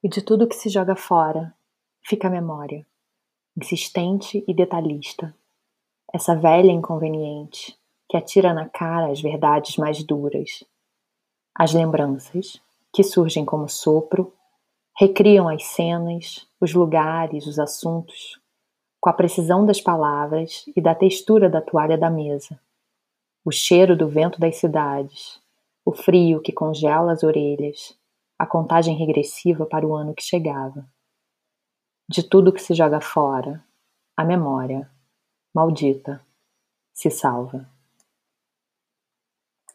E de tudo que se joga fora, fica a memória, insistente e detalhista. Essa velha inconveniente que atira na cara as verdades mais duras. As lembranças, que surgem como sopro, recriam as cenas, os lugares, os assuntos, com a precisão das palavras e da textura da toalha da mesa. O cheiro do vento das cidades, o frio que congela as orelhas, a contagem regressiva para o ano que chegava. De tudo que se joga fora, a memória, maldita, se salva.